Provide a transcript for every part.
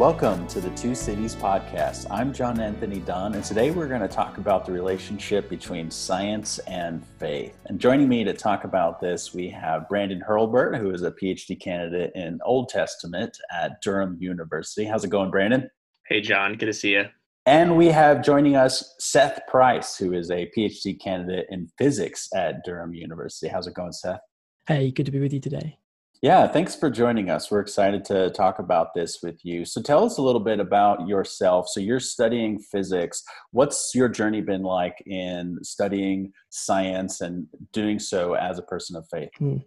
Welcome to the Two Cities Podcast. I'm John Anthony Dunne, and today we're going to talk about the relationship between science and faith. And joining me to talk about this, we have Brandon Hurlbert, who is a PhD candidate in Old Testament at Durham University. How's it going, Brandon? Hey, John. Good to see you. And we have joining us Seth Price, who is a PhD candidate in physics at Durham University. How's it going, Seth? Hey, good to be with you today. Yeah, thanks for joining us. We're excited to talk about this with you. So, tell us a little bit about yourself. So, you're studying physics. What's your journey been like in studying science and doing so as a person of faith? Hmm.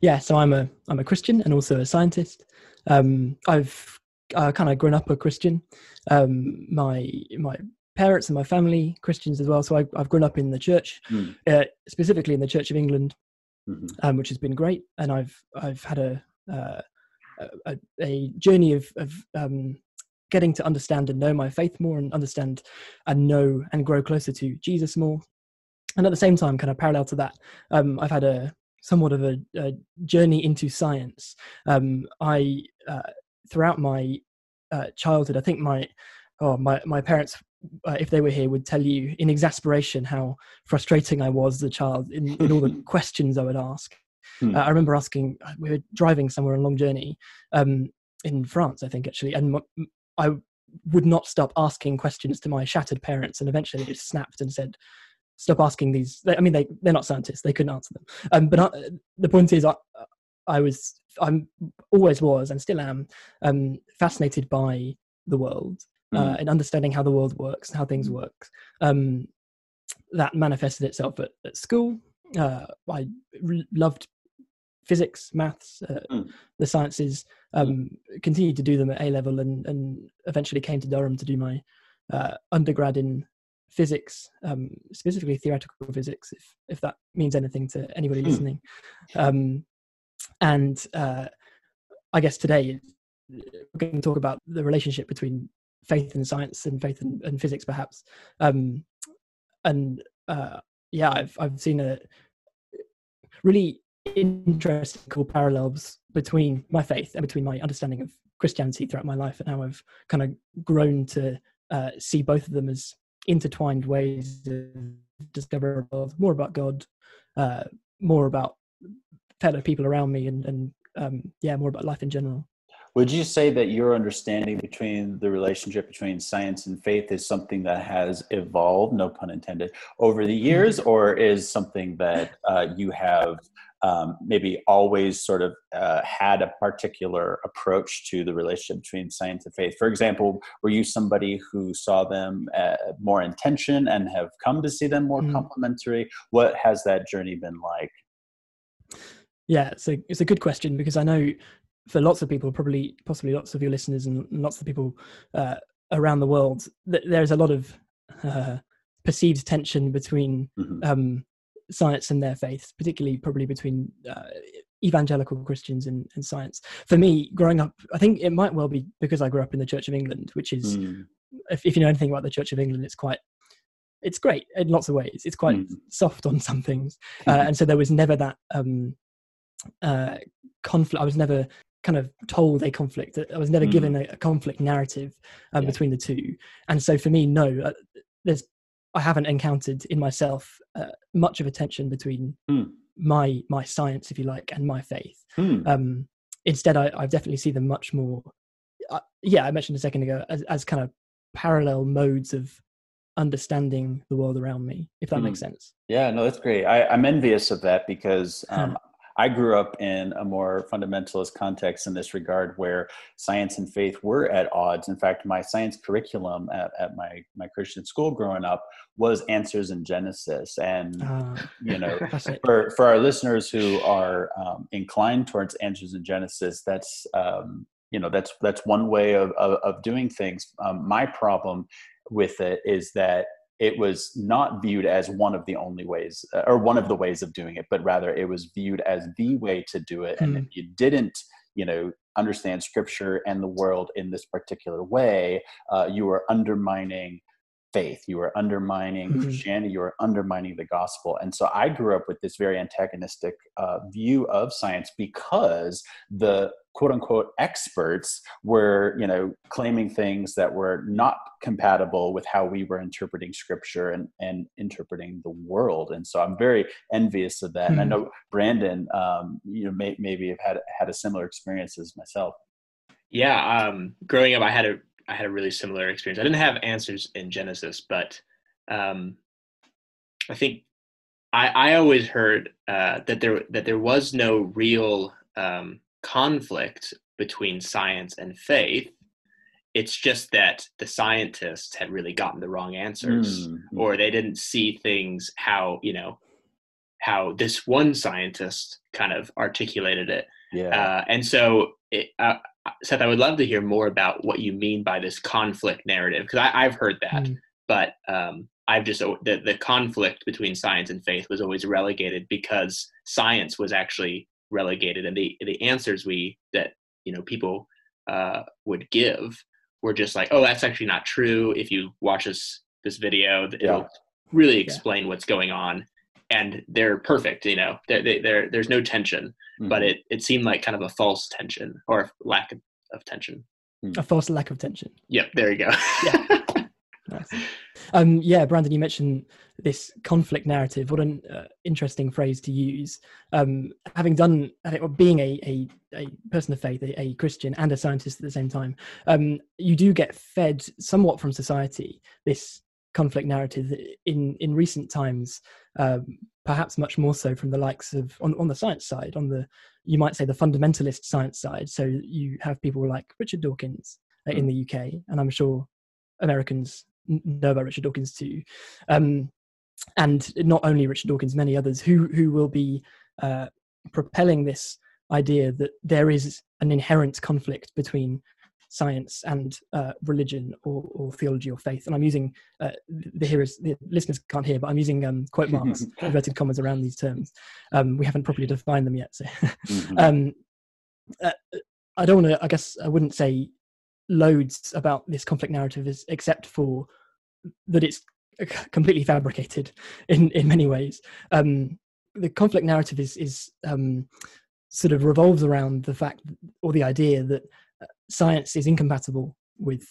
Yeah, so I'm a I'm a Christian and also a scientist. Um, I've uh, kind of grown up a Christian. Um, my my parents and my family Christians as well. So I, have grown up in the church, mm. uh, specifically in the Church of England mm-hmm. um, which has been great. And I've I've had a uh, a, a, journey of of um, getting to understand and know my faith more, and understand and know and grow closer to Jesus more. And at the same time, kind of parallel to that, um, I've had a somewhat of a, a journey into science. Um, I uh, throughout my uh, childhood, I think my oh my my parents uh, if they were here, would tell you in exasperation how frustrating I was as a child in, in all the questions I would ask. Hmm. Uh, I remember asking, we were driving somewhere on a long journey um, in France, I think, actually, and m- I would not stop asking questions to my shattered parents, and eventually they just snapped and said, "Stop asking these." I mean, they they're not scientists; they couldn't answer them. Um, but I, the point is, I, I was, I'm always was, and still am, um, fascinated by the world mm. uh, and understanding how the world works and how things mm. work. Um, that manifested itself at, at school. Uh, I re- loved physics, maths, uh, mm. the sciences. Um, continued to do them at A level, and, and eventually came to Durham to do my uh, undergrad in physics, um, specifically theoretical physics, if if that means anything to anybody mm. listening. Um, and uh, I guess today we're going to talk about the relationship between faith in science and faith in, in physics, perhaps. Um, and uh, yeah, I've I've seen a really interesting cool parallels between my faith and between my understanding of Christianity throughout my life, and how I've kind of grown to uh, see both of them as intertwined ways to discover more about God, uh, more about fellow people around me, and and um, yeah, more about life in general. Would you say that your understanding between the relationship between science and faith is something that has evolved, no pun intended, over the years, mm-hmm. or is something that uh, you have um, maybe always sort of uh, had a particular approach to the relationship between science and faith? For example, were you somebody who saw them uh, more intention and have come to see them more mm. complementary? What has that journey been like? Yeah, so it's a good question because I know for lots of people, probably possibly lots of your listeners and lots of people uh, around the world, th- there's a lot of uh, perceived tension between mm-hmm. um, science and their faith, particularly probably between uh, evangelical Christians and, and, science. For me, growing up, I think it might well be because I grew up in the Church of England, which is, mm. if, if, you know anything about the Church of England, it's quite. It's great in lots of ways. It's quite mm. soft on some things, uh, and so there was never that um, uh, conflict. I was never kind of told a conflict. I was never mm. given a, a, conflict narrative um, yeah. between the two. And so for me, no, uh, there's I haven't encountered in myself uh, much of a tension between mm. my my science, if you like, and my faith. Mm. Um, instead, I, I definitely see them much more. Uh, yeah, I mentioned a second ago as, as kind of parallel modes of understanding the world around me if that mm. makes sense yeah no that's great I, am envious of that because um, I grew up in a more fundamentalist context in this regard where science and faith were at odds. In fact, my science curriculum at, at my, my Christian school growing up was Answers in Genesis. And, uh, you know, for, for our listeners who are um, inclined towards Answers in Genesis, that's, um, you know, that's, that's one way of, of, of doing things. Um, my problem with it is that it was not viewed as one of the only ways uh, or one of the ways of doing it but rather it was viewed as the way to do it and if hmm. you didn't you know understand scripture and the world in this particular way uh, you were undermining faith you were undermining mm-hmm. christianity you were undermining the gospel and so i grew up with this very antagonistic uh, view of science because the quote unquote experts were you know claiming things that were not compatible with how we were interpreting scripture and and interpreting the world and so i'm very envious of that mm-hmm. and i hmm. know brandon um, you know may, maybe have had had a similar experience as myself yeah um, growing up i had a i had a really similar experience i didn't have answers in genesis but um, i think I, I always heard uh, that there that there was no real um, conflict between science and faith. It's just that the scientists had really gotten the wrong answers, mm-hmm. or they didn't see things how you know how this one scientist kind of articulated it. Yeah. Uh, and so, it, uh, Seth, I would love to hear more about what you mean by this conflict narrative because I've heard that, mm. but um, I've just the the conflict between science and faith was always relegated because science was actually relegated, and the the answers we that you know people uh, would give were just like, oh, that's actually not true. If you watch this this video, it'll yeah. really explain yeah. what's going on, and they're perfect. You know, they're, they, they're, there's no tension, mm-hmm. but it it seemed like kind of a false tension or lack of, of tension. A false lack of tension. Yep, there you go. yeah. Nice. Um, yeah, Brandon, you mentioned this conflict narrative. What an uh, interesting phrase to use. Um, having done, being a, a, a, person of faith, a, a, Christian and a scientist at the same time, um, you do get fed somewhat from society this conflict narrative in in recent times um, perhaps much more so from the likes of on, on the science side on the you might say the fundamentalist science side so you have people like richard dawkins uh, in hmm. the uk and i'm sure americans know about Richard Dawkins too, um, and not only Richard Dawkins, many others who who will be uh, propelling this idea that there is an inherent conflict between science and uh, religion or, or, theology or faith. And I'm using uh, the hearers, the listeners can't hear, but I'm using um, quote marks, inverted commas around these terms. Um, we haven't properly defined them yet. So, mm-hmm. um, uh, I don't want to. I guess I wouldn't say loads about this conflict narrative is except for that it's completely fabricated in in many ways. Um, the conflict narrative is is um, sort of revolves around the fact or the idea that uh, science is incompatible with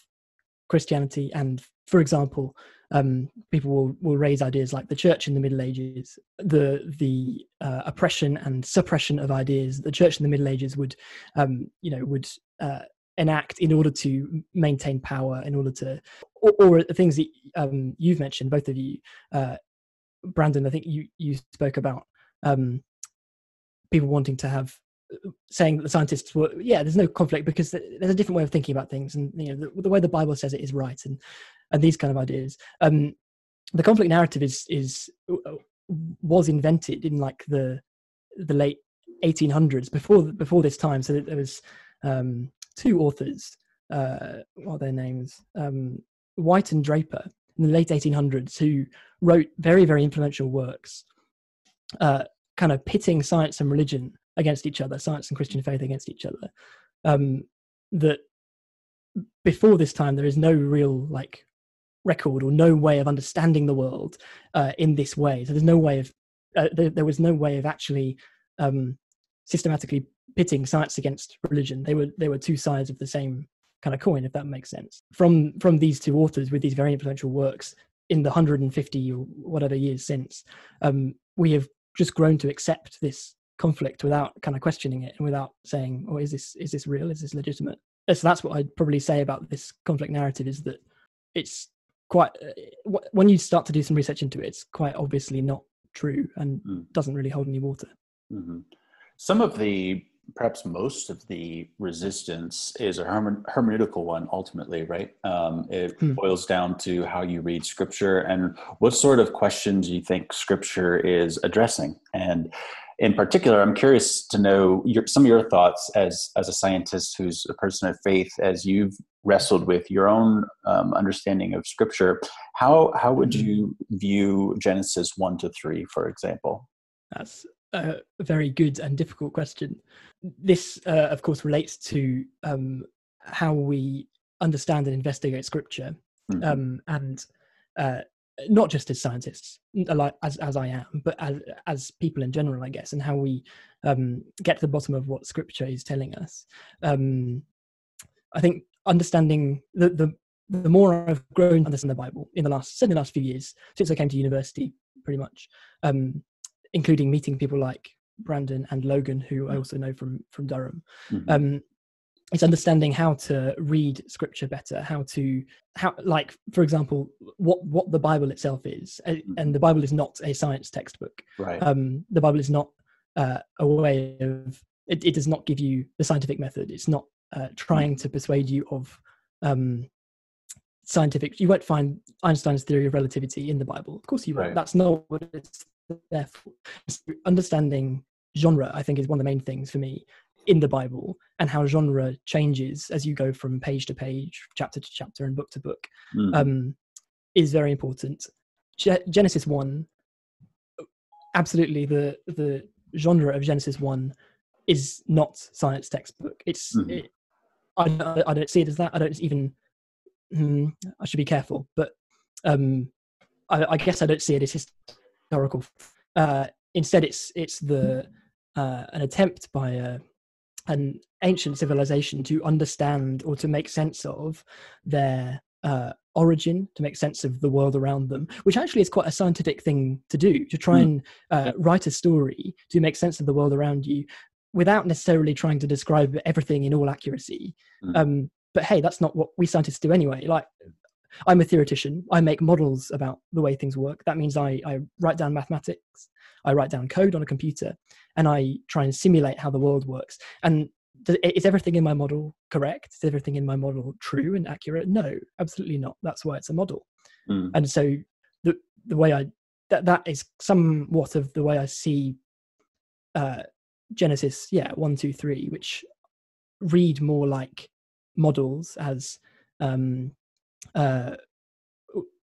christianity and for example um, people will, will raise ideas like the church in the middle ages the the uh, oppression and suppression of ideas. The church in the middle ages would um, you know would uh, enact in order to maintain power, in order to, or, or the things that um, you've mentioned, both of you, uh, Brandon. I think you you spoke about um, people wanting to have saying that the scientists were yeah there's no conflict because there's a different way of thinking about things and you know the, the way the bible says it is right and and these kind of ideas um the conflict narrative is is uh, was invented in like the the late 1800s before before this time so that there was um two authors, uh, what are their names? Um, White and Draper in the late 1800s, who wrote very, very influential works, uh, kind of pitting science and religion against each other, science and Christian faith against each other. Um, that before this time, there is no real like record or no way of understanding the world uh, in this way. So there's no way of uh, there, there, was no way of actually um, systematically pitting science against religion. They were they were two sides of the same kind of coin, if that makes sense. From from these two authors with these very influential works in the 150 or whatever years since, um, we have just grown to accept this conflict without kind of questioning it and without saying, "Oh, is this is this real? Is this legitimate?" So that's what I'd probably say about this conflict narrative is that it's quite uh, when you start to do some research into it, it's quite obviously not true and mm. doesn't really hold any water. Mm-hmm. Some of the perhaps most of the resistance is a herme- hermeneutical one ultimately right um, it hmm. boils down to how you read scripture and what sort of questions you think scripture is addressing and in particular i'm curious to know your, some of your thoughts as as a scientist who's a person of faith as you've wrestled with your own um, understanding of scripture how how would hmm. you view genesis 1 to 3 for example that's a very good and difficult question. This, uh, of course, relates to um, how we understand and investigate scripture. Mm-hmm. Um, and uh, not just as scientists, like as as I am, but as as people in general, I guess, and how we um, get to the bottom of what Scripture is telling us. Um, I think understanding the the the more I've grown to understand the Bible in the last certainly the last few years since I came to university, pretty much, um, including meeting people like Brandon and Logan, who I also know from from Durham. Mm-hmm. Um, it's understanding how to read scripture better how to how like for example what what the bible itself is mm-hmm. and the bible is not a science textbook right um the bible is not uh, a way of it, it does not give you the scientific method it's not uh, trying to persuade you of um scientific you won't find einstein's theory of relativity in the bible of course you won't right. that's not what it's there for understanding genre i think is one of the main things for me in the Bible and how genre changes as you go from page to page, chapter to chapter, and book to book mm. um, is very important. Ge- Genesis one, absolutely the the genre of Genesis one is not science textbook. It's mm. it, I don't, I don't see it as that. I don't even. Hmm, I should be careful, but um, I, I, guess I don't see it as historical. Uh, instead, it's it's the uh, an attempt by a an ancient civilization to understand or to make sense of their uh, origin, to make sense of the world around them, which actually is quite a scientific thing to do, to try mm. and uh, write a story to make sense of the world around you without necessarily trying to describe everything in all accuracy. Mm. Um, but hey, that's not what we scientists do anyway. Like, I'm a theoretician. I make models about the way things work. That means I, I write down mathematics. I write down code on a computer and I try and simulate how the world works. And is everything in my model correct? Is everything in my model true and accurate? No, absolutely not. That's why it's a model. Mm. And so the the way I that that is somewhat of the way I see uh, Genesis, yeah, one, two, three, which read more like models as um, uh,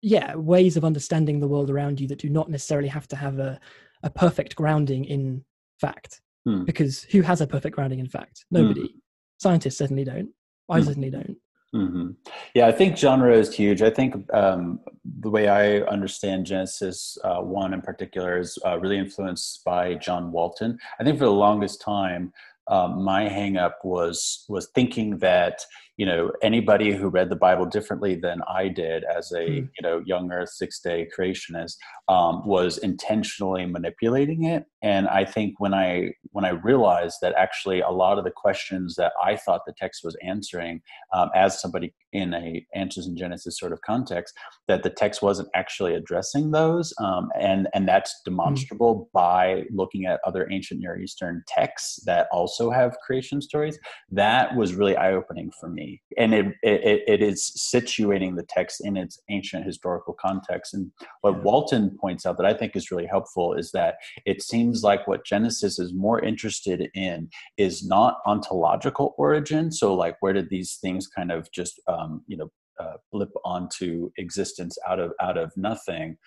yeah ways of understanding the world around you that do not necessarily have to have a, a perfect grounding in fact hmm. because who has a perfect grounding in fact hmm. nobody hmm. scientists certainly don't i hmm. certainly don't mm-hmm. yeah i think genre is huge i think um, the way i understand genesis uh, 1 in particular is uh, really influenced by john walton i think for the longest time um, my hangup was was thinking that you know anybody who read the bible differently than i did as a mm. you know young earth six day creationist um, was intentionally manipulating it and i think when i when i realized that actually a lot of the questions that i thought the text was answering um, as somebody in a answers in genesis sort of context that the text wasn't actually addressing those um, and and that's hmm. demonstrable mm. by looking at other ancient near eastern texts that also have creation stories that was really eye-opening for me and it, it, it is situating the text in its ancient historical context. And what walton points out that i think is really helpful is that it seems like what genesis is more interested in is not ontological origin. So like where did these things kind of just um, you know uh, blip onto existence out of out of nothing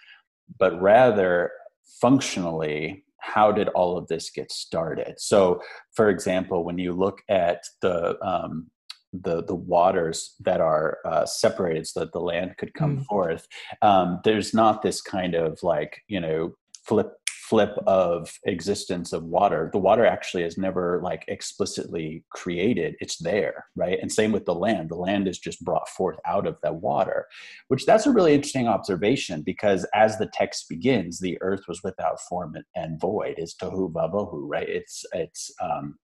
but rather functionally how did all of this get started? So for example when you look at the um, the the waters that are uh, separated so that the land could come mm. forth. Um, there's not this kind of like you know flip flip of existence of water. The water actually is never like explicitly created. It's there right? And same with the land. The land is just brought forth out of that water which that's a really interesting observation because as the text begins the earth was without form and void. It's tohu vavohu right? It's it's um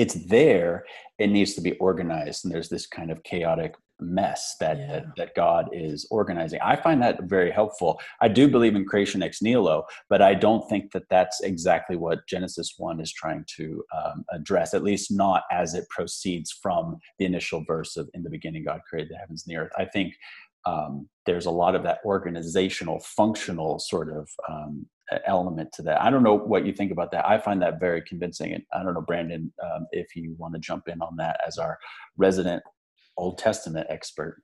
it's there it needs to be organized and there's this kind of chaotic mess that, yeah. that, that god is organizing. I find that very helpful. I do believe in creation ex nihilo but i don't think that that's exactly what genesis 1 is trying to um, address at least not as it proceeds from the initial verse of in the beginning god created the heavens and the earth. I think um, there's a lot of that organizational functional sort of um, element to that. I don't know what you think about that. I find that very convincing. And I don't know, Brandon, um, if you want to jump in on that as our resident Old Testament expert.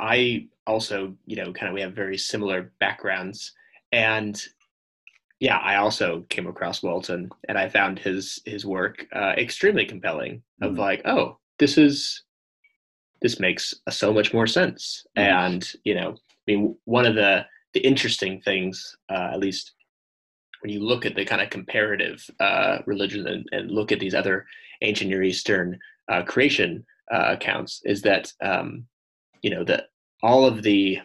I also, you know, kind of we have very similar backgrounds. And yeah, I also came across Walton and I found his his work uh, extremely compelling. Of mm. like, oh, this is this makes so much more sense. Mm. And you know, I mean, one of the the interesting things, uh, at least when you look at the kind of comparative uh, religion and, and, look at these other ancient Near Eastern uh, creation uh, accounts, is that um, you know that all of the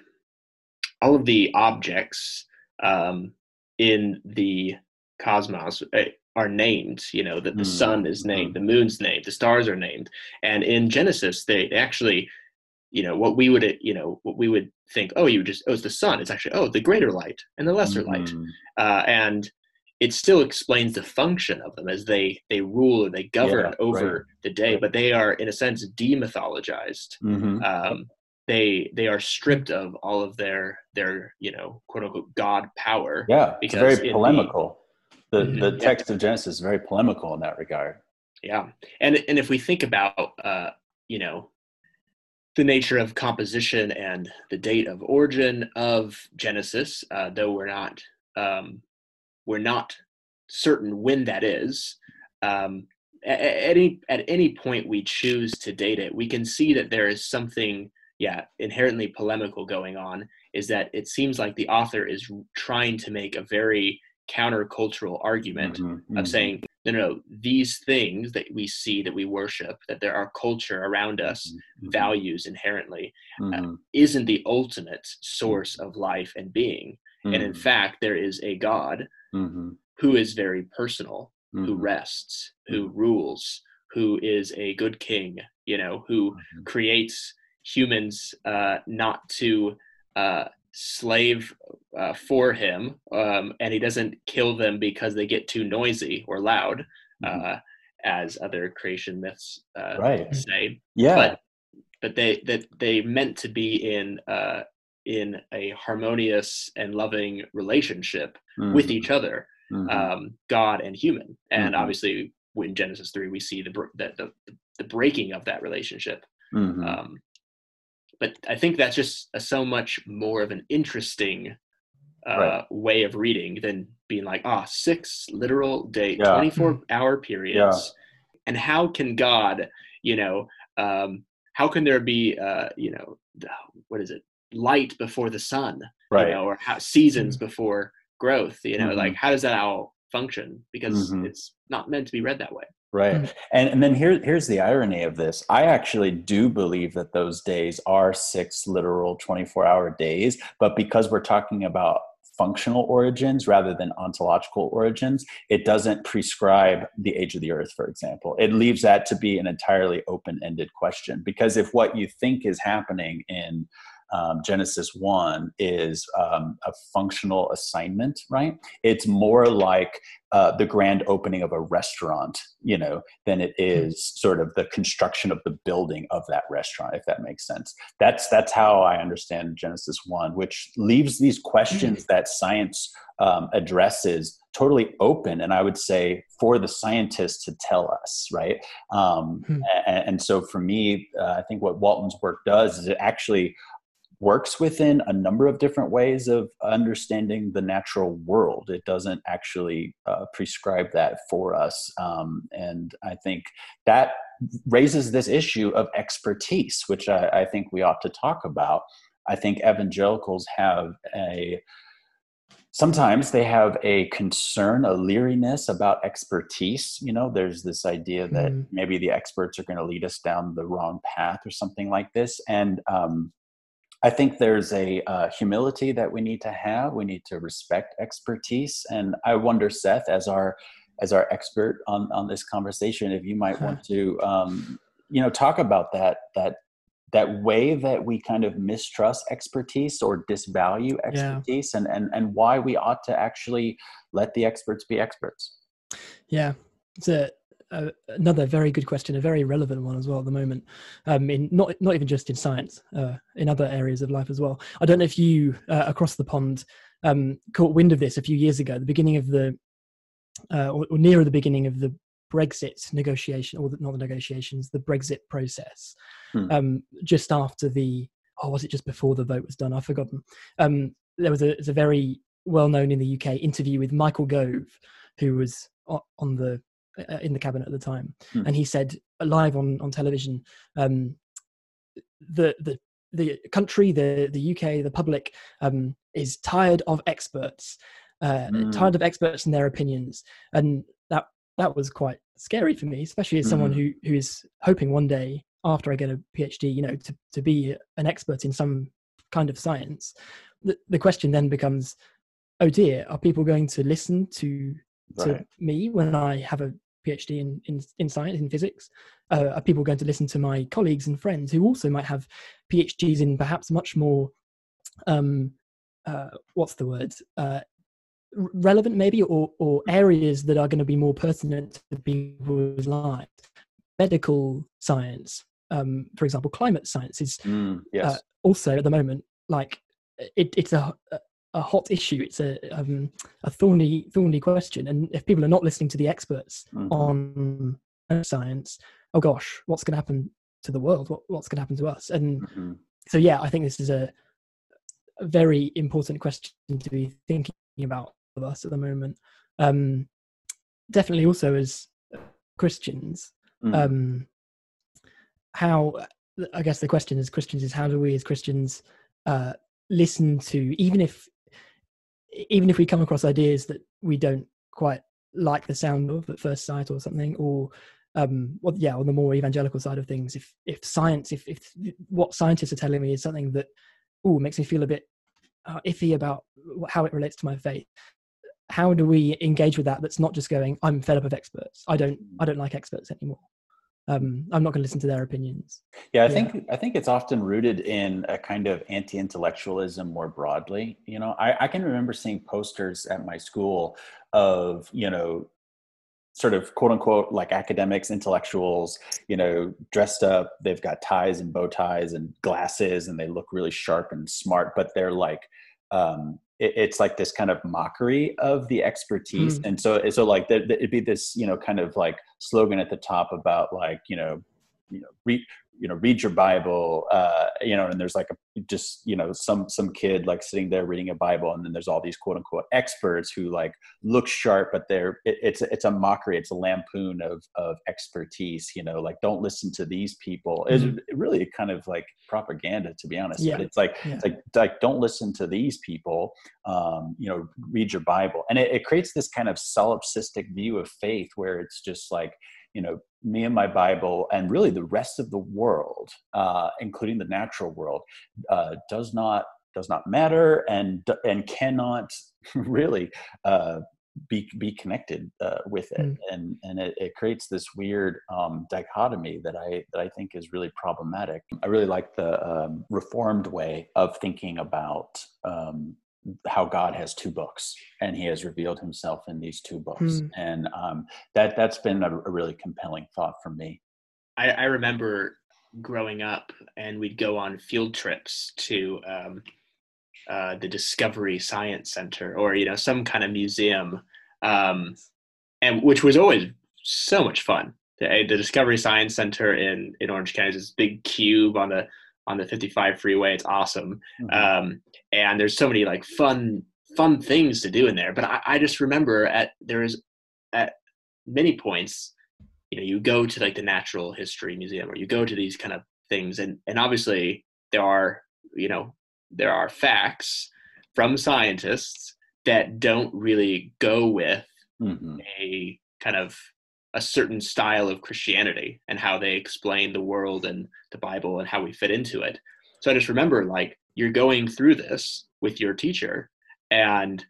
all of the objects um, in the cosmos eh, are named you know that the mm. sun is named mm. the moon's named the stars are named and in genesis they, they actually you know what we would you know what we would think oh you just oh it's the sun it's actually oh the greater light and the lesser mm-hmm. light uh, and it still explains the function of them as they they rule or they govern yeah, over right. the day but they are in a sense demythologized mm-hmm. um, they they are stripped of all of their their you know quote unquote god power yeah because it's very polemical the the, mm-hmm. the text yeah. of genesis is very polemical in that regard yeah and and if we think about uh you know the nature of composition and the date of origin of genesis uh, though we're not um we're not certain when that is um at, at any at any point we choose to date it we can see that there is something yeah inherently polemical going on is that it seems like the author is trying to make a very countercultural argument mm-hmm, mm-hmm. of saying no, no no these things that we see that we worship that there are culture around us mm-hmm. mm-hmm. values inherently uh, mm-hmm. isn't the ultimate source of life and being and in mm-hmm. fact there is a god who is very personal who rests who rules who is a good king you know who creates humans uh, not to uh, slave uh, for him, um, and he doesn't kill them because they get too noisy or loud, mm-hmm. Uh, as other creation myths uh, right. say. Yeah, but but they that they meant to be in uh, in a harmonious and loving relationship mm-hmm. with each other, mm-hmm. um, God and human, and mm-hmm. obviously in Genesis three we see the the, the, the breaking of that relationship. Mm-hmm. Um, but I think that's just a, so much more of an interesting uh, right. way of reading than being like, ah, oh, six literal day, yeah. 24 mm-hmm. hour periods. Yeah. And how can God, you know, um, how can there be, uh, you know, what is it, light before the sun, right. you know, or how, seasons mm-hmm. before growth, you know, mm-hmm. like how does that all function? Because mm-hmm. it's not meant to be read that way. Right. Mm. And, and then here, here's the irony of this. I actually do believe that those days are six literal 24 hour days, but because we're talking about functional origins rather than ontological origins, it doesn't prescribe the age of the earth, for example. It leaves that to be an entirely open ended question. Because if what you think is happening in um, Genesis 1 is um, a functional assignment, right? It's more like uh, the grand opening of a restaurant, you know, than it hmm. sort of the construction of the building of that restaurant, if that makes sense. That's that's how I understand Genesis 1, which leaves these questions hmm. that science um, addresses totally open and i would say for the scientists to tell us right um, hmm. and, and, so for me uh, i think what walton's work does is it actually works within a number of different ways of understanding the natural world. It doesn't actually uh, prescribe that for us. Um, and I think that raises this issue of expertise, which I, I think we ought to talk about. I think evangelicals have a sometimes they have a concern a leeriness about expertise you know there's this idea that mm. maybe the experts are going to lead us down the wrong path or something like this and um, I think there's a uh, humility that we need to have. We need to respect expertise, and I wonder, Seth, as our as our expert on on this conversation, if you might want to, um, you know, talk about that that that way that we kind of mistrust expertise or disvalue expertise, yeah. and and and why we ought to actually let the experts be experts. Yeah, it's a uh, another very good question, a very relevant one as well at the moment. Um, in not not even just in science, uh, in other areas of life as well. I don't know if you uh, across the pond um, caught wind of this a few years ago, the beginning of the uh, or, or nearer the beginning of the Brexit negotiation, or the, not the negotiations, the Brexit process. Hmm. Um, just after the, oh, was it just before the vote was done? I've forgotten. Um, there was a, was a very well known in the UK interview with Michael Gove, who was on the uh, in the cabinet at the time, hmm. and he said live on on television, um, the the the country, the the UK, the public um, is tired of experts, uh, mm. tired of experts and their opinions, and that that was quite scary for me, especially as someone mm. who who is hoping one day after I get a PhD, you know, to to be an expert in some kind of science. The the question then becomes, oh dear, are people going to listen to to me when I have a PhD in, in, in science, in physics? Uh, are people going to listen to my colleagues and friends who also might have PhDs in perhaps much more, um, uh, what's the word, uh, relevant maybe, or, or areas that are going to be more pertinent to people's lives? Medical science, um, for example, climate science is mm, yes. Uh, also at the moment like it, it's a, a hot issue. It's a um, a thorny thorny question, and if people are not listening to the experts mm-hmm. on science, oh gosh, what's going to happen to the world? What, what's going to happen to us? And mm-hmm. so, yeah, I think this is a, a, very important question to be thinking about of us at the moment. Um, definitely, also as Christians, mm-hmm. um, how I guess the question as Christians is how do we as Christians uh, listen to even if even if we come across ideas that we don't quite like the sound of at first sight or something or um well yeah on the more evangelical side of things if if science if if what scientists are telling me is something that oh makes me feel a bit uh, iffy about how it relates to my faith how do we engage with that that's not just going i'm fed up of experts. I don't i don't like experts anymore um, I'm not going to listen to their opinions. Yeah, I yeah. think I think it's often rooted in a kind of anti-intellectualism more broadly. You know, I, I can remember seeing posters at my school of you know sort of quote unquote like academics, intellectuals, you know, dressed up. They've got ties and bow ties and glasses, and they look really sharp and smart, but they're like um, it, it's like this kind of mockery of the expertise. Mm. And so, so like the, the, it'd be this, you know, kind of like slogan at the top about like, you know, you know, re, you know read your bible uh you know and there's like a just you know some some kid like sitting there reading a bible and then there's all these quote unquote experts who like look sharp but they're it, it's it's a mockery it's a lampoon of of expertise you know like don't listen to these people mm-hmm. it's really kind of like propaganda to be honest yeah. but it's like yeah. it's like like don't listen to these people um you know read your bible and it, it creates this kind of solipsistic view of faith where it's just like you know me and my bible and really the rest of the world uh, including the natural world uh, does not does not matter and and cannot really uh, be be connected uh, with it, mm. and and it, it, creates this weird um, dichotomy that I that I think is really problematic. I really like the um, reformed way of thinking about um, how God has two books and he has revealed himself in these two books. Hmm. And um, that, that's been a, a, really compelling thought for me. I, I, remember growing up and we'd go on field trips to um, uh, the Discovery Science Center or, you know, some kind of museum, um, and which was always so much fun. The, the Discovery Science Center in, in Orange County is this big cube on the on the 55 freeway. It's awesome. Mm-hmm. Um, and there's so many like fun, fun things to do in there. But I, I just remember at there is at many points, you know, you go to like the Natural History Museum or you go to these kind of things, and and obviously there are you know there are facts from scientists that don't really go with mm-hmm. a kind of a certain style of Christianity and how they explain the world and the Bible and how we fit into it. So I just remember like you're going through this with your teacher and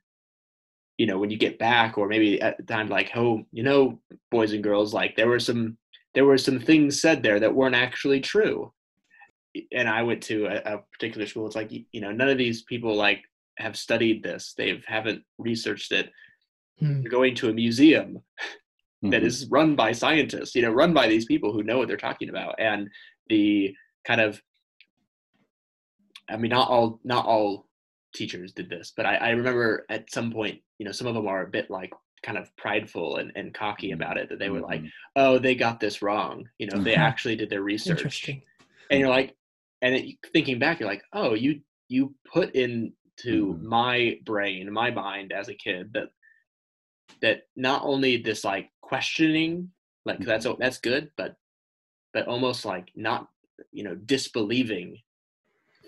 you know when you get back or maybe at the time like oh you know boys and girls like there were some there were some things said there that weren't actually true. And i went to a, a particular school. It's like you know none of these people like have studied this. They haven't researched it. Hmm. you're going to a museum mm-hmm. that is run by scientists, you know, run by these people who know what they're talking about. And the kind of, I mean, not all, not all teachers did this, but I, I remember at some point, you know, some of them are a bit like kind of prideful and, and cocky mm-hmm. about it that they were like, mm-hmm. oh, they got this wrong. You know, they mm-hmm. actually did their research. And you're like, and it, thinking back, you're like, oh, you, you put into mm-hmm. my brain, my mind as a kid that that not only this like questioning like that's mm-hmm. that's good but but almost like not you know disbelieving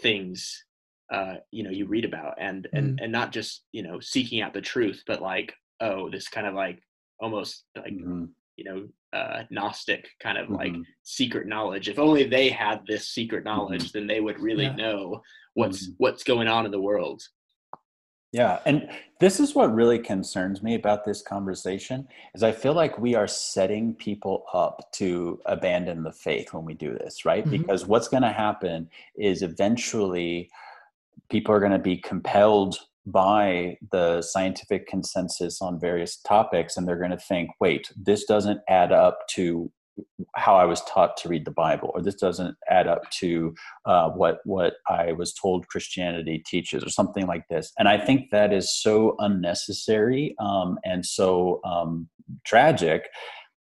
things uh, you know you read about and and Mm. and not just you know seeking out the truth but like oh this kind of like almost like Mhm, you know uh gnostic kind of like mhm, secret knowledge if only they had this secret knowledge then they would really Yeah. know what's Mhm. what's going on in the world Yeah, and this is what really concerns me about this conversation is I feel like we are setting people up to abandon the faith when we do this, right? Mhm. Because what's going to happen is eventually people are going to be compelled by the scientific consensus on various topics and they're going to think, wait, this doesn't add up to how I was taught to read the Bible, or this doesn't add up to uh, what what I was told Christianity teaches, or something like this. And I think that is so unnecessary um, and so um, tragic.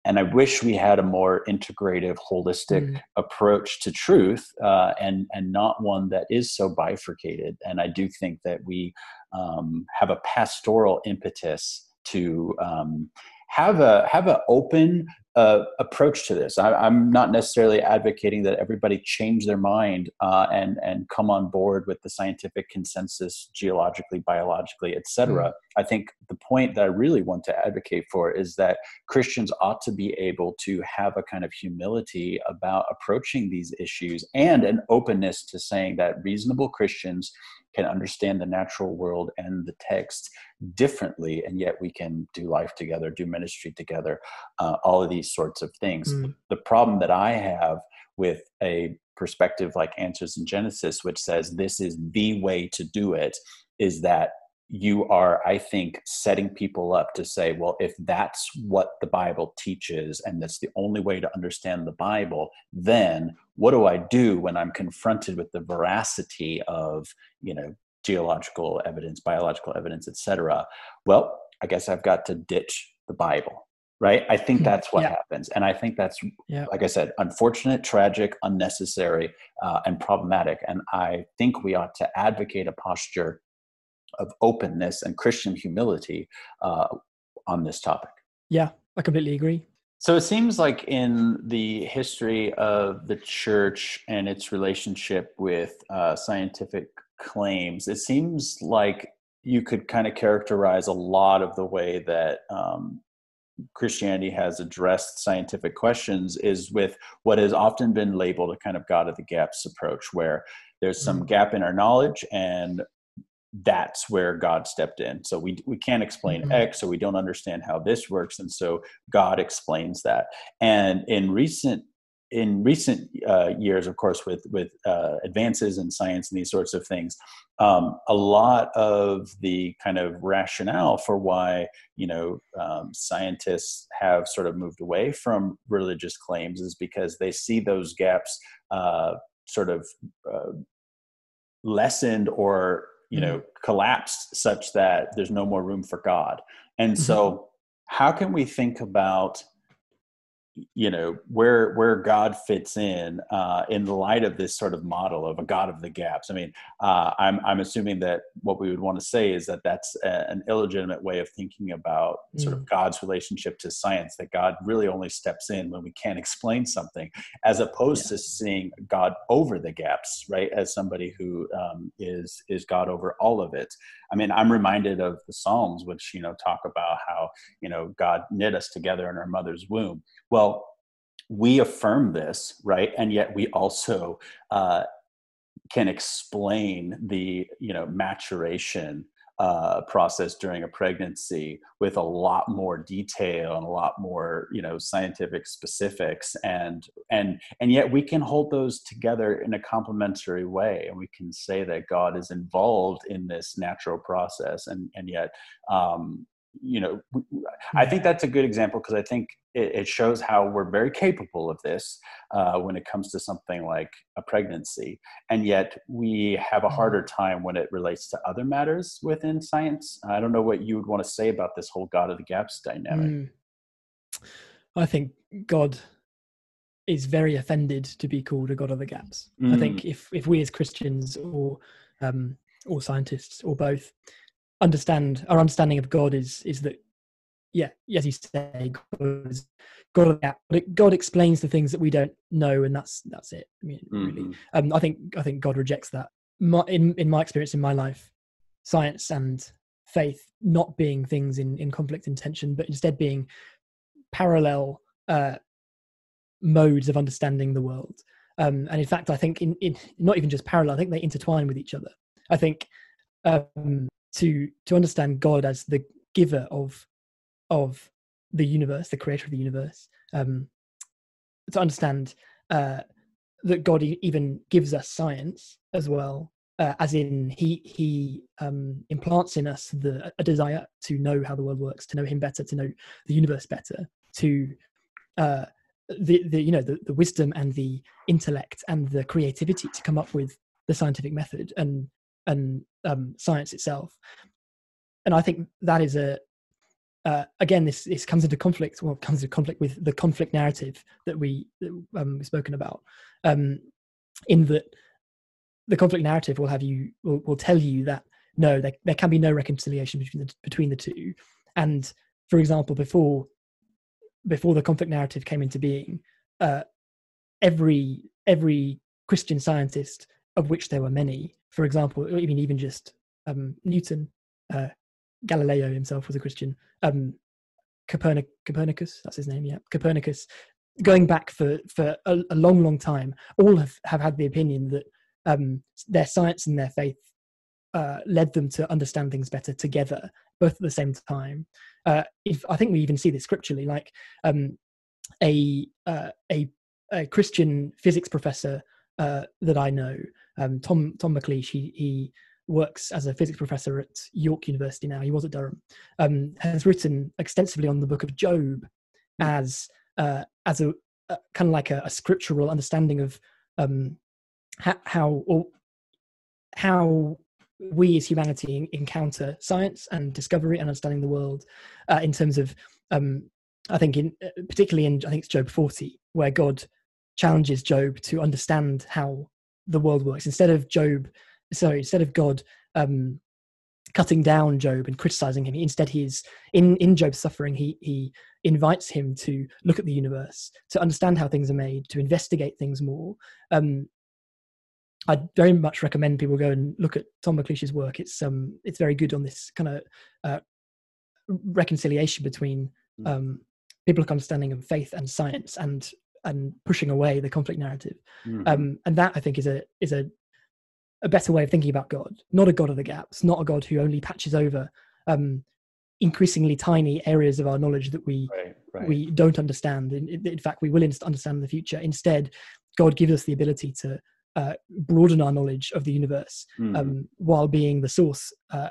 And I wish we had a more integrative, holistic Mm. approach to truth, uh, and and not one that is so bifurcated. And I do think that we um, have a pastoral impetus to um, have a have an open uh, approach to this. I, I'm not necessarily advocating that everybody change their mind uh, and and come on board with the scientific consensus, geologically, biologically, etc. I think the point that I really want to advocate for is that Christians ought to be able to have a kind of humility about approaching these issues and an openness to saying that reasonable Christians can understand the natural world and the text differently, and yet we can do life together, do ministry together, uh, all of these sorts of things. Mm. The problem that I have with a perspective like Answers in Genesis, which says this is the way to do it, is that you are, I think, setting people up to say, well, if that's what the Bible teaches and that's the only way to understand the Bible, then what do I do when I'm confronted with the veracity of, you know, geological evidence, biological evidence, etc.? Well, I guess I've got to ditch the Bible, right? I think that's what Yeah. happens. And I think that's, Yeah. like I said, unfortunate, tragic, unnecessary, uh, and problematic. And I think we ought to advocate a posture of openness and Christian humility uh, on this topic. Yeah, I completely agree. So it seems like in the history of the church and its relationship with uh, scientific claims, it seems like you could kind of characterize a lot of the way that um, Christianity has addressed scientific questions is with what has often been labeled a kind of God of the gaps approach, where there's some Mhm. gap in our knowledge and that's where God stepped in. So we we can't explain Mhm. X, so we don't understand how this works, and so God explains that. And in recent in recent uh, years, of course, with with uh, advances in science and these sorts of things, um, a lot of the kind of rationale for why you know um, scientists have sort of moved away from religious claims is because they see those gaps uh, sort of uh, lessened or you know mm-hmm. collapsed such that there's no more room for god. And mm-hmm. so how can we think about you know where where god fits in uh in the light of this sort of model of a god of the gaps. I mean uh i'm i'm assuming that what we would want to say is that that's a, an illegitimate way of thinking about sort of god's relationship to science that god really only steps in when we can't explain something as opposed to seeing god over the gaps right as somebody who um, is is god over all of it. I mean i'm reminded of the psalms which you know talk about how you know god knit us together in our mother's womb well we affirm this right? And yet we also uh, can explain the you know maturation uh, process during a pregnancy with a lot more detail and a lot more you know scientific specifics and and and yet we can hold those together in a complementary way. And we can say that god is involved in this natural process and and yet um, you know i think that's a good example because i think it, it, shows how we're very capable of this uh, when it comes to something like a pregnancy. And yet we have a harder time when it relates to other matters within science. I don't know what you would want to say about this whole god of the gaps dynamic. Mm. i think god is very offended to be called a god of the gaps. Mm. i think if if we as christians or um, or scientists or both understand our understanding of God is is that yeah, as you say, God, is, God, God explains the things that we don't know, and that's that's it. I mean, mm-hmm. really, um, I think I think God rejects that. My, in in my experience in my life, science and faith not being things in in conflict and tension, but instead being parallel uh, modes of understanding the world. Um, and in fact, I think in, in not even just parallel, I think they intertwine with each other. I think um, to to understand God as the giver of of the universe, the creator of the universe, um, to understand uh, that God even gives us science as well, uh, as in he he um, implants in us the a desire to know how the world works, to know Him better, to know the universe better, to uh, the the you know the, the wisdom and the intellect and the creativity to come up with the scientific method. And and um, science itself. And I think that is a uh, again this this comes into conflict well comes into conflict with the conflict narrative that we um, we've spoken about um, in that the conflict narrative will have you will, will tell you that no there, there can be no reconciliation between the between the two and for example before before the conflict narrative came into being uh, every every christian scientist of which there were many for example even even just um, newton uh, Galileo himself was a Christian. Um, Copernic, Copernicus, that's his name, yeah. Copernicus, going back for, for a, a long, long time, all have, have had the opinion that um, their science and their faith uh, led them to understand things better together, both at the same time. Uh, if I think we even see this scripturally, like um, a, uh, a a Christian physics professor uh, that I know, um, Tom Tom McLeish, he he works as a physics professor at York University now. He was at Durham. Um, has written extensively on the Book of Job as uh, as a, a kind of like a, a, scriptural understanding of um, how, how or how we as humanity encounter science and discovery and understanding the world uh, in terms of um, I think in uh, particularly in I think it's Job 40 where God challenges Job to understand how the world works instead of Job sorry, instead of God um, cutting down Job and criticizing him, instead he's in in Job's suffering. He he invites him to look at the universe, to understand how things are made, to investigate things more. Um, I very much recommend people go and look at Tom McLeish's work. It's um it's very good on this kind of uh, reconciliation between hmm. um, biblical understanding of faith and science and and pushing away the conflict narrative. Mm-hmm. Um, and that I think is a is a a better way of thinking about God, not a God of the gaps, not a God who only patches over um, increasingly tiny areas of our knowledge that we right, right. we don't understand. In, in, fact, we will understand in the future. Instead, God gives us the ability to uh, broaden our knowledge of the universe mm. um, while being the source uh,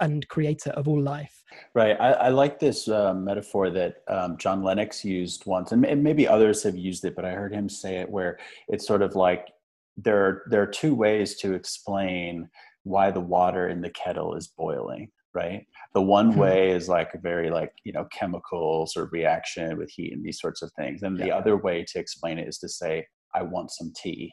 and creator of all life. Right. I, I like this uh, metaphor that um, John Lennox used once, and maybe others have used it, but I heard him say it where it's sort of like there are, there are two ways to explain why the water in the kettle is boiling right the one mm-hmm. way is like a very like you know chemical sort of reaction with heat and these sorts of things and yeah. the other way to explain it is to say i want some tea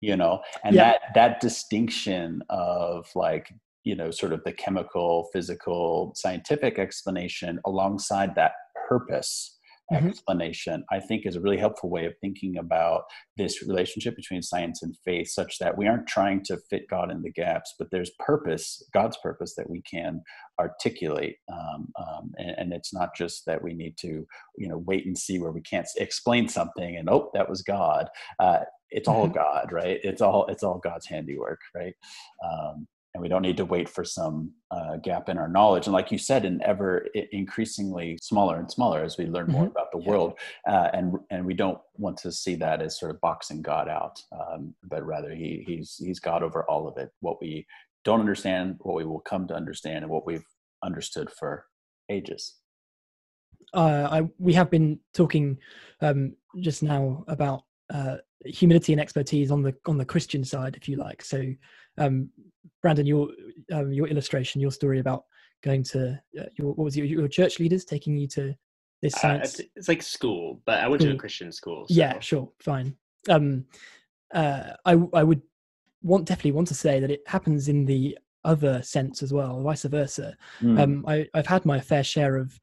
you know and yeah. that that distinction of like you know sort of the chemical physical scientific explanation alongside that purpose mm-hmm. explanation, I think is a really helpful way of thinking about this relationship between science and faith, such that we aren't trying to fit God in the gaps, but there's purpose, God's purpose that we can articulate. Um, um, and, and, it's not just that we need to, you know, wait and see where we can't explain something and, oh, that was God. Uh, it's all mm-hmm. God, right? It's all, it's all God's handiwork, right? Um, and we don't need to wait for some uh, gap in our knowledge and like you said in ever increasingly smaller and smaller as we learn more mm-hmm. about the world uh, and and we don't want to see that as sort of boxing god out um, but rather he he's he's god over all of it what we don't understand what we will come to understand and what we've understood for ages uh, I, we have been talking um, just now about uh, humility and expertise on the on the Christian side, if you like. So, um, Brandon, your um, your illustration, your story about going to uh, your what was it, your church leaders taking you to this uh, science? Uh, it's, like school, but I went to a Christian school. So. Yeah, sure, fine. Um, uh, I I would want definitely want to say that it happens in the other sense as well, vice versa. Mm. Um, I, I've had my fair share of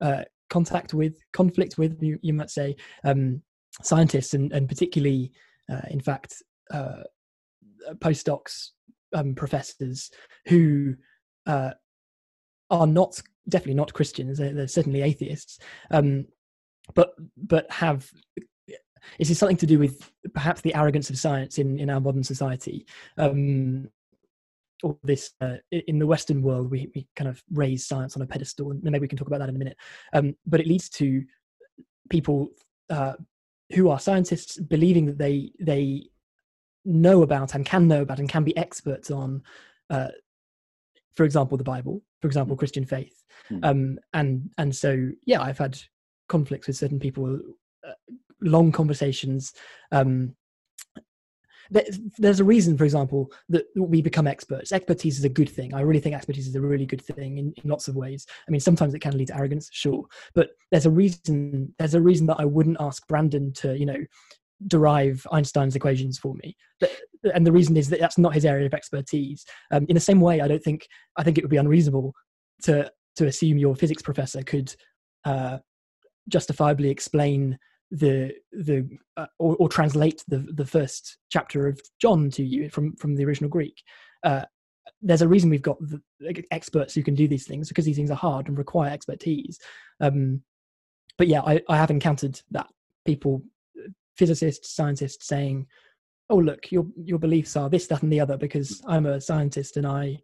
uh, contact with, conflict with, you, you might say, um, scientists, and, and particularly, uh, in fact, uh, postdocs, um, professors who uh, are not definitely not Christians. They're, they're certainly atheists, um, but but have is this something to do with perhaps the arrogance of science in in our modern society? Um, or this uh, in the Western world, we, we kind of raise science on a pedestal, and maybe we can talk about that in a minute. Um, but it leads to people uh, who are scientists believing that they they know about and can know about and can be experts on, uh, for example, the Bible, for example, Christian faith, mm. um, and and so yeah, I've had conflicts with certain people, uh, long conversations. Um, there's a reason, for example, that we become experts. Expertise is a good thing. I really think expertise is a really good thing in, in lots of ways. I mean, sometimes it can lead to arrogance, sure, but there's a reason. There's a reason that I wouldn't ask Brandon to, you know, derive Einstein's equations for me. And the reason is that that's not his area of expertise. Um, in the same way, I don't think I think it would be unreasonable to to assume your physics professor could uh, justifiably explain the the uh, or, or, translate the the first chapter of John to you from from the original Greek. Uh, there's a reason we've got the experts who can do these things because these things are hard and require expertise. Um, but yeah, I, I have encountered that people physicists, scientists saying, "Oh, look, your your beliefs are this, that, and the other," because I'm a scientist and I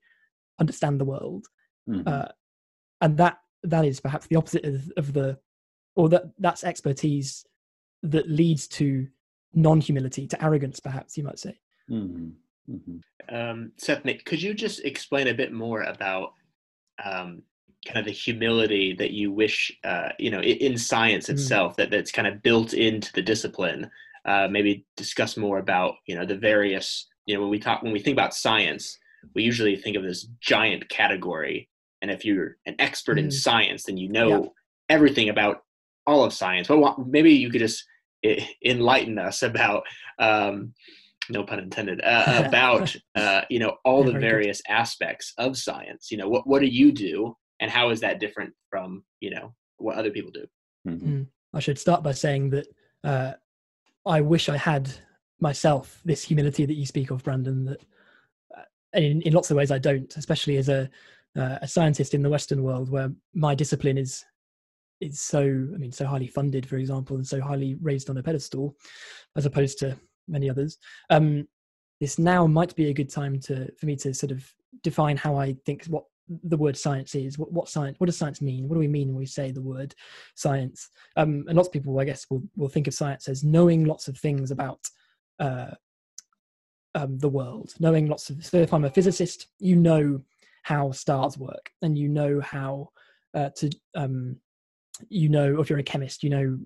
understand the world, mm-hmm. uh, and that that is perhaps the opposite of, of, the, or that that's expertise that leads to non-humility, to arrogance, perhaps you might say. Mm-hmm. Mm-hmm. Um, Seth, Nick, could you just explain a bit more about um, kind of the humility that you wish uh, you know in, science mm. itself mm. that that's kind of built into the discipline uh, maybe discuss more about you know the various you know when we talk when we think about science we usually think of this giant category and if you're an expert mm. in science then you know everything about all of science but maybe you could just enlighten us about um, no pun intended uh, about uh, you know all the various aspects of science you know what what do you do and how is that different from you know what other people do mm-hmm. Mm. i should start by saying that uh, i wish i had myself this humility that you speak of brandon that uh, in, in lots of ways i don't especially as a uh, a scientist in the western world where my discipline is is so i mean so highly funded for example and so highly raised on a pedestal as opposed to many others um, this now might be a good time to for me to sort of define how i think what the word science is what, what science what does science mean? What do we mean when we say the word science? Um, and lots of people i guess will, will think of science as knowing lots of things about uh, um, the world knowing lots of so if i'm a physicist you know how stars work and you know how uh, to um, you know if you're a chemist you know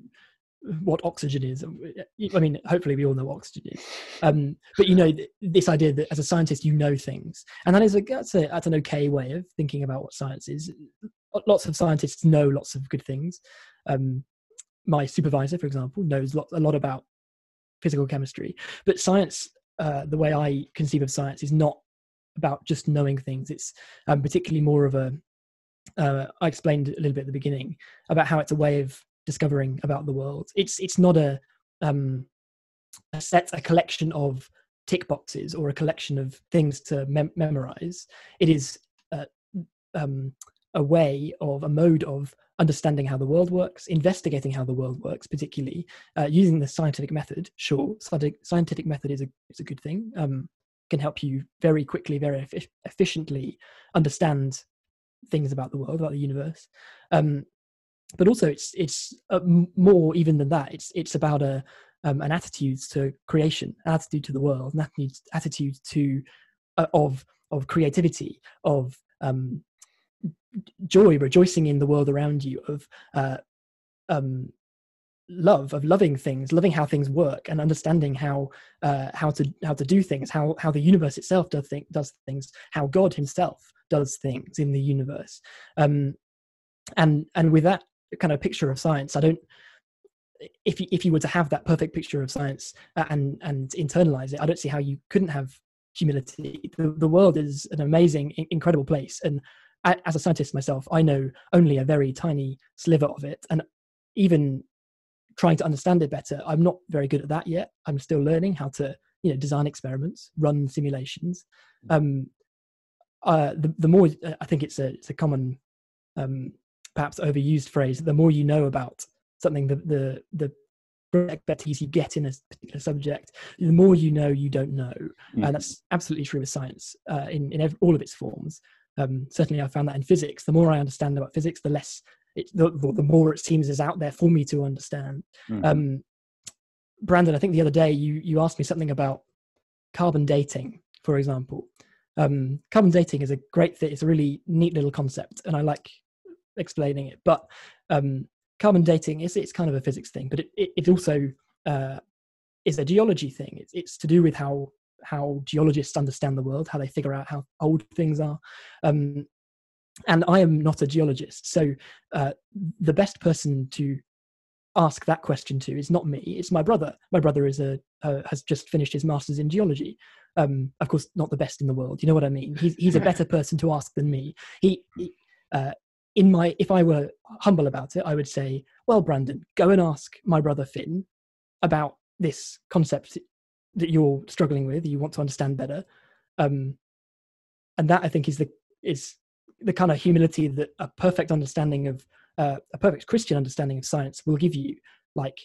what oxygen is. I mean, hopefully we all know oxygen is. Um, but you know, this idea that as a scientist you know things, and that is a that's a that's an okay way of thinking about what science is. Lots of scientists know lots of good things. Um, my supervisor, for example, knows lot, a lot about physical chemistry, but science, uh, the way I conceive of science, is not about just knowing things. It's um, particularly more of a. Uh, I explained a little bit at the beginning about how it's a way of discovering about the world. It's it's not a um, a set a collection of tick boxes or a collection of things to mem- memorize. It is a, um, a way of a mode of understanding how the world works, investigating how the world works, particularly uh, using the scientific method. Sure, scientific method is a is a good thing. Um, can help you very quickly, very efficiently understand things about the world, about the universe. Um, but also it's it's uh, more even than that. It's it's about a um, an attitude to creation an attitude to the world an attitude attitude to uh, of of creativity of um, joy rejoicing in the world around you of uh, um, love of loving things loving how things work and understanding how uh, how to how to do things how how the universe itself does think does things how god himself does things in the universe. Um, and and with that kind of picture of science. I don't. If you, if you were to have that perfect picture of science uh, and and internalize it, I don't see how you couldn't have humility. The, the world is an amazing, incredible place, and as a scientist myself, I know only a very tiny sliver of it, and even trying to understand it better, I'm not very good at that yet. I'm still learning how to, you know, design experiments, run simulations. Mm. Um, uh, the the more uh, I think it's a it's a common, um, perhaps overused phrase. The more you know about something, the the the expertise you get in a particular subject, the more you know you don't know, mm. and that's absolutely true with science uh, in in every, all of its forms. Um, certainly, I found that in physics. The more I understand about physics, the less it, the, the more it seems is out there for me to understand. Mm-hmm. Um, Brandon, I think the other day you you asked me something about carbon dating, for example. Um, carbon dating is a great thing. It's a really neat little concept, and I like explaining it. But um, carbon dating is it's kind of a physics thing, but it, it, it also uh, is a geology thing. It's, it's to do with how how geologists understand the world, how they figure out how old things are. Um, and I am not a geologist, so uh, the best person to ask that question to is not me; it's my brother. My brother is a uh, has just finished his masters in geology. Um, of course, not the best in the world. You know what I mean? He's he's a better person to ask than me. He, he uh, in my if I were humble about it, I would say, well, Brandon, go and ask my brother Finn about this concept that you're struggling with. You want to understand better, um, and that I think is the is the kind of humility that a perfect understanding of uh, a perfect Christian understanding of science will give you. Like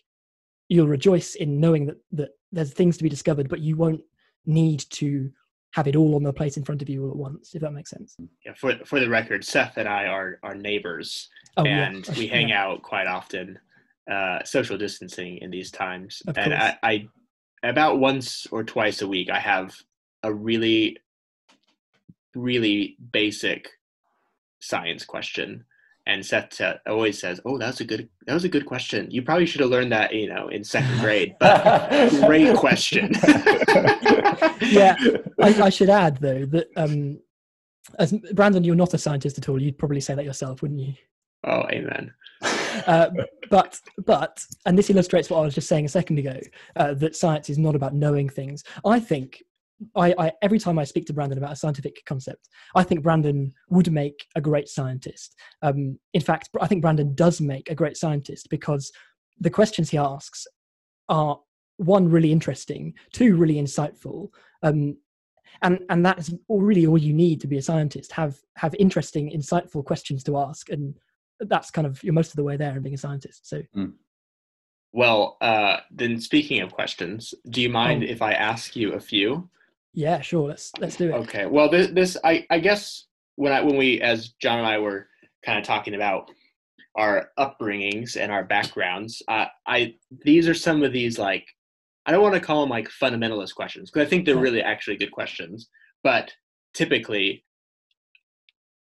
you'll rejoice in knowing that that there's things to be discovered, but you won't need to have it all on the plate in front of you all at once, if that makes sense. Yeah, for for the record, Seth and I are are neighbors, oh, and yeah. we hang yeah. out quite often, uh, social distancing in these times. Of and I, I, about once or twice a week, I have a really, really basic science question and Seth always says, "Oh, that's a good that was a good question. You probably should have learned that, you know, in second grade." But great question. yeah, I, I, should add though that um, as Brandon, you're not a scientist at all. You'd probably say that yourself, wouldn't you? Oh, amen. Uh, but but and this illustrates what I was just saying a second ago uh, that science is not about knowing things. I think I, I, every time I speak to Brandon about a scientific concept, I think Brandon would make a great scientist. Um, in fact, I think Brandon does make a great scientist because the questions he asks are one really interesting, two really insightful, um, and and that is all, really all you need to be a scientist. Have have interesting, insightful questions to ask, and that's kind of you're most of the way there in being a scientist. So. Mm. Well, uh, then speaking of questions, do you mind oh. if I ask you a few? Yeah, sure. Let's let's do it. Okay. Well, this, this I I guess when I when we as John and I were kind of talking about our upbringings and our backgrounds, uh, I these are some of these like I don't want to call them like fundamentalist questions because I think they're really actually good questions, but typically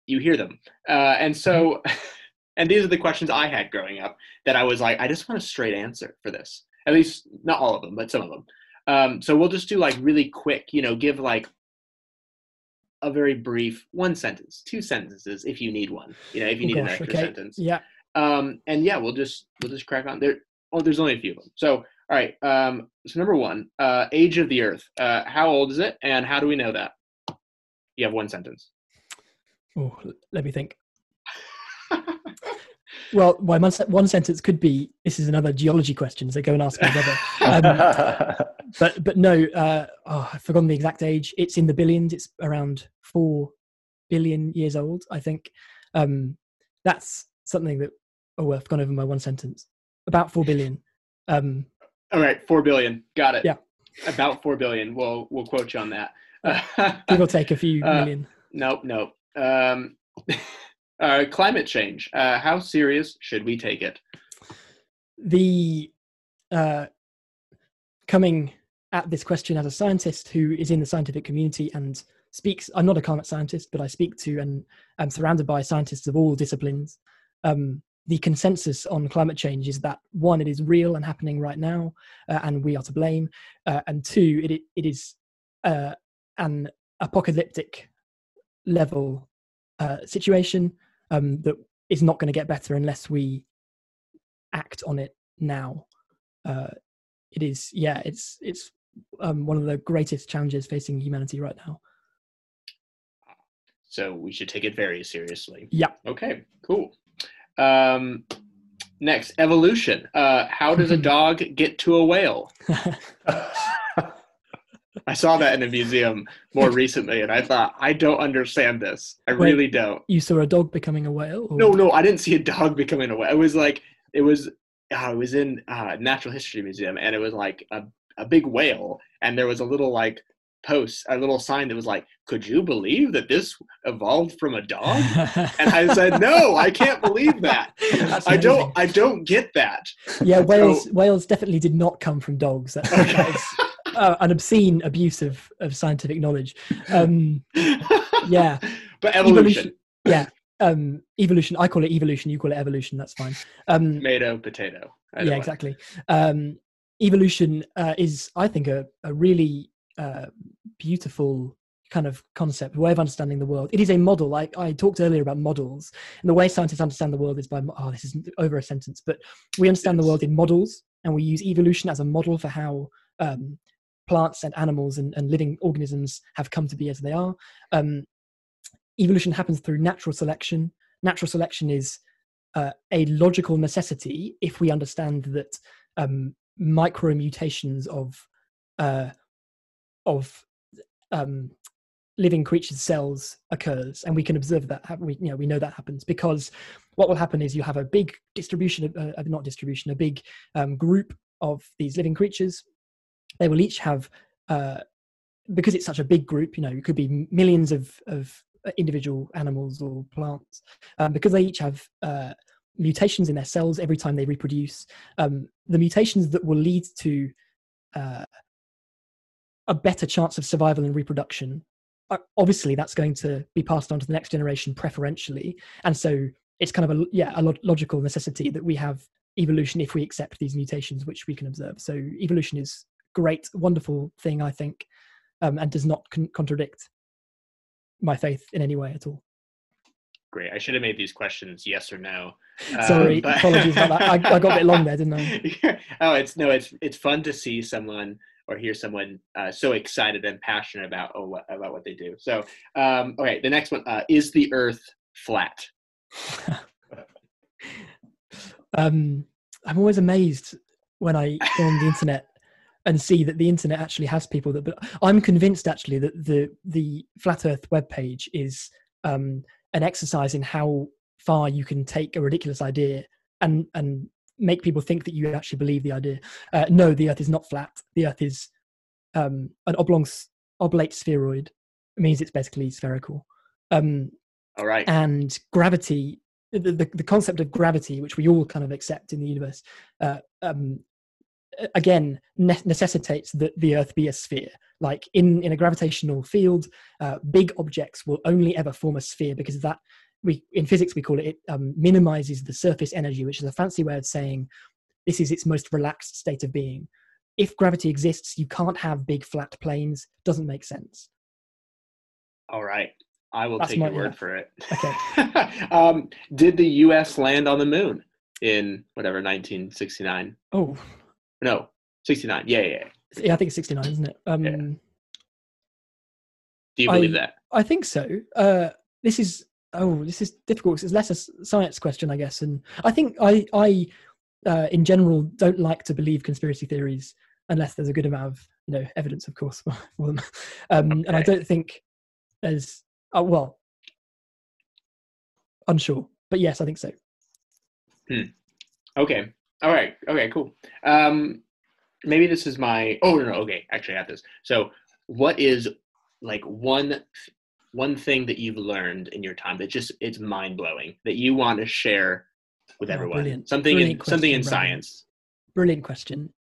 you hear them, uh, and so. Mm-hmm. and these are the questions I had growing up that I was like, I just want a straight answer for this. At least not all of them, but some of them. Um, so we'll just do like really quick, you know, give like a very brief one sentence, two sentences if you need one. You know, if you need Gosh, an extra okay. sentence. Yeah. Um, and yeah, we'll just we'll just crack on. There oh there's only a few of them. So all right. Um, so number one, uh, age of the earth. Uh, how old is it and how do we know that? You have one sentence. Oh, let me think. Well, my one sentence could be this is another geology question, so go and ask my brother. Um, but but no, uh, oh, I've forgotten the exact age. It's in the billions. It's around four billion years old, I think. Um, that's something that oh, I've gone over my one sentence. About four billion. Um, All right, four billion. Got it. Yeah. About four billion. We'll we'll quote you on that. Give or take a few uh, million. Nope, nope. Um, uh, climate change. Uh, how serious should we take it? The uh, coming at this question as a scientist who is in the scientific community and speaks. I'm not a climate scientist, but I speak to and I'm surrounded by scientists of all disciplines. Um, the consensus on climate change is that one, it is real and happening right now, uh, and we are to blame, uh, and two, it it is uh, an apocalyptic level uh, situation um, that is not going to get better unless we act on it now. Uh, it is, yeah, it's it's um, one of the greatest challenges facing humanity right now. so we should take it very seriously. Yeah. Okay. Cool. Um, next, evolution. Uh, how does a dog get to a whale? I saw that in a museum more recently, and I thought, I don't understand this. I Wait. really don't. you saw a dog becoming a whale? or- No, no, I didn't see a dog becoming a whale. It was like it was. Uh, it was in uh, Natural History Museum, and it was like a a big whale, and there was a little like post, a little sign that was like, "Could you believe that this evolved from a dog?" And I said, "No, I can't believe that. I don't. I don't get that." Yeah, So- whales. Whales definitely did not come from dogs. That, Okay. that is uh, an obscene abuse of, of scientific knowledge. Um, yeah, but evolution, Yeah, um, evolution. I call it evolution. You call it evolution. That's fine. Um, tomato, potato. Yeah, exactly. Um, evolution uh, is, I think, a, a really uh, beautiful kind of concept, way of understanding the world. It is a model. Like I talked earlier about models, and the way scientists understand the world is by oh, this is over a sentence, but we understand the world in models, and we use evolution as a model for how um, plants and animals and, and living organisms have come to be as they are. Um, evolution happens through natural selection. Natural selection is uh, a logical necessity if we understand that um, micro mutations of uh, of um, living creatures' cells occurs, and we can observe that. We you know we know that happens because what will happen is you have a big distribution of uh, not distribution, a big um, group of these living creatures. They will each have uh, because it's such a big group. You know, it could be millions of of uh, individual animals or plants um, because they each have uh, mutations in their cells every time they reproduce. Um, the mutations that will lead to uh, a better chance of survival and reproduction, obviously that's going to be passed on to the next generation preferentially. And so it's kind of a yeah a lo- logical necessity that we have evolution if we accept these mutations which we can observe. So evolution is great, wonderful thing I think, um, and does not con- contradict my faith in any way at all. Great. I should have made these questions yes or no. Sorry, Um, but- apologies about that. I, I got a bit long there, didn't I? oh, it's no, it's it's fun to see someone or hear someone uh, so excited and passionate about oh, what, about what they do. So, um, okay, the next one uh, is the Earth flat? um, I'm always amazed when I go on the internet and see that the internet actually has people that. But I'm convinced actually that the the flat Earth webpage is um, an exercise in how far you can take a ridiculous idea and and make people think that you actually believe the idea. Uh, no, the Earth is not flat. The Earth is um, an oblong oblate spheroid. It means it's basically spherical. Um, All right. and gravity the, the, the concept of gravity which we all kind of accept in the universe uh, um, again ne- necessitates that the earth be a sphere like in in a gravitational field uh, big objects will only ever form a sphere because that we in physics we call it it um, minimizes the surface energy which is a fancy way of saying this is its most relaxed state of being if gravity exists you can't have big flat planes doesn't make sense All right. I will That's take my- your word yeah. for it. Okay. um, did the U.S. land on the moon in whatever 1969? oh No, 69. Yeah, yeah. yeah. yeah i think it's 69 isn't it um Yeah. Do you believe I- that? I think so. Uh, this is oh, this is difficult. It's less a science question, I guess, and I think I I uh, in general don't like to believe conspiracy theories unless there's a good amount of you know evidence, of course, for them. Um, And I don't think there's oh well, unsure, but yes, I think so. Okay. All right. Okay. Cool. Um, maybe this is my. Oh no, no. Okay. Actually, I have this. So, what is like one one thing that you've learned in your time that just it's mind blowing that you want to share with Oh, everyone? brilliant. Something Brilliant in something in question, Brandon. science. Brilliant question.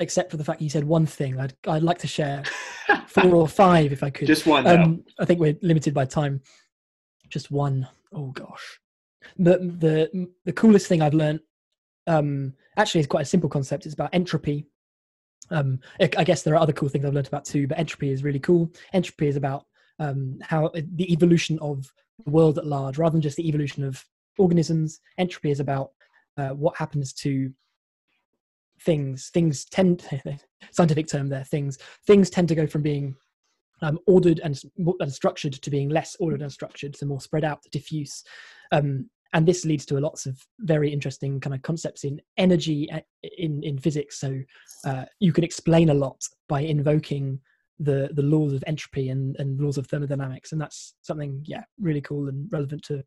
Except for the fact you said one thing, I'd I'd like to share four or five if I could. just one. um, I think we're limited by time. Just one. Oh gosh, the the the coolest thing I've learned um, actually is quite a simple concept. It's about entropy. Um, I guess there are other cool things I've learned about too, but entropy is really cool. Entropy is about um, how the evolution of the world at large, rather than just the evolution of organisms. Entropy is about uh, what happens to things. Things tend, scientific term there, things things tend to go from being um, ordered and, and, structured to being less ordered and structured, so more spread out, diffuse. Um, and this leads to a lots of very interesting kind of concepts in energy uh, in in physics. So uh, you can explain a lot by invoking the the laws of entropy and, and laws of thermodynamics, and that's something yeah really cool and relevant to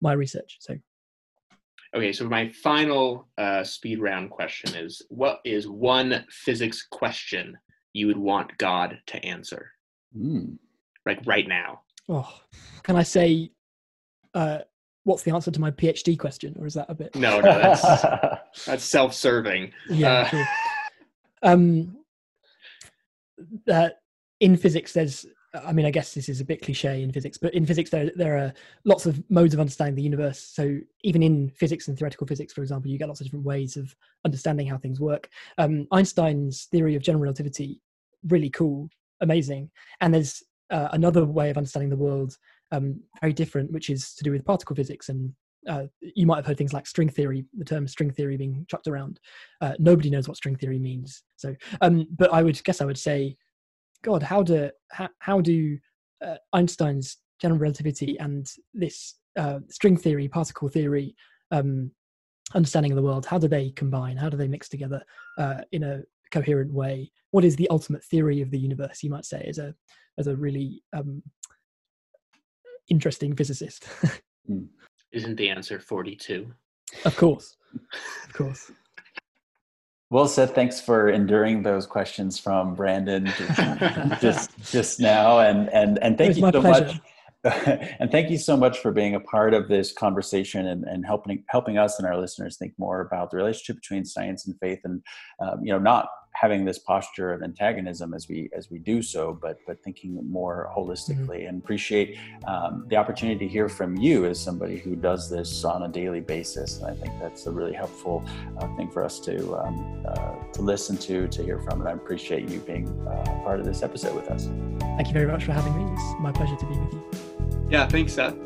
my research. So. Okay, so my final uh, speed round question is: What is one physics question you would want God to answer? Mm. Like right now. Oh, can I say, uh, what's the answer to my PhD question, or is that a bit? No, no, that's that's self-serving. Yeah. Uh, um, uh, in physics, there's I mean, I guess this is a bit cliche in physics, but in physics, there, there are lots of modes of understanding the universe. So even in physics and theoretical physics, for example, you get lots of different ways of understanding how things work. Um, Einstein's theory of general relativity, really cool, amazing. And there's uh, another way of understanding the world, um, very different, which is to do with particle physics. And uh, you might have heard things like string theory, the term string theory being chucked around. Uh, nobody knows what string theory means. So, um, but I would guess I would say God, how do how, how do uh, Einstein's general relativity and this uh, string theory, particle theory, um, understanding of the world, how do they combine? How do they mix together uh, in a coherent way? What is the ultimate theory of the universe? You might say, as a as a really um, interesting physicist. Hmm. Isn't the answer forty two? Of course, of course. Well said. Thanks for enduring those questions from Brandon just just now, and and and thank you so pleasure. much. and thank you so much for being a part of this conversation and, and helping helping us and our listeners think more about the relationship between science and faith, and um, you know, not having this posture of antagonism as we as we do so, but but thinking more holistically. Mm-hmm. And appreciate um, the opportunity to hear from you as somebody who does this on a daily basis. And I think that's a really helpful uh, thing for us to um, uh, to listen to, to hear from. And I appreciate you being uh, part of this episode with us. Thank you very much for having me. It's my pleasure to be with you. Yeah, thanks, Seth.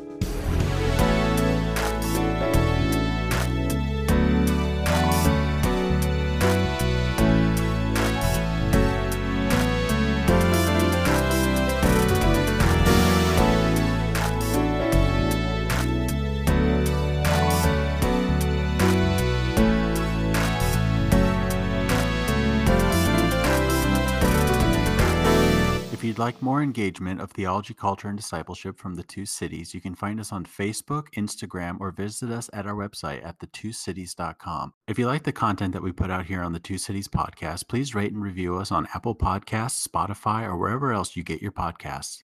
Like more engagement of theology, culture, and discipleship from the two cities, you can find us on Facebook, Instagram, or visit us at our website at thetwocities.com. If you like the content that we put out here on the Two Cities podcast, please rate and review us on Apple Podcasts, Spotify, or wherever else you get your podcasts.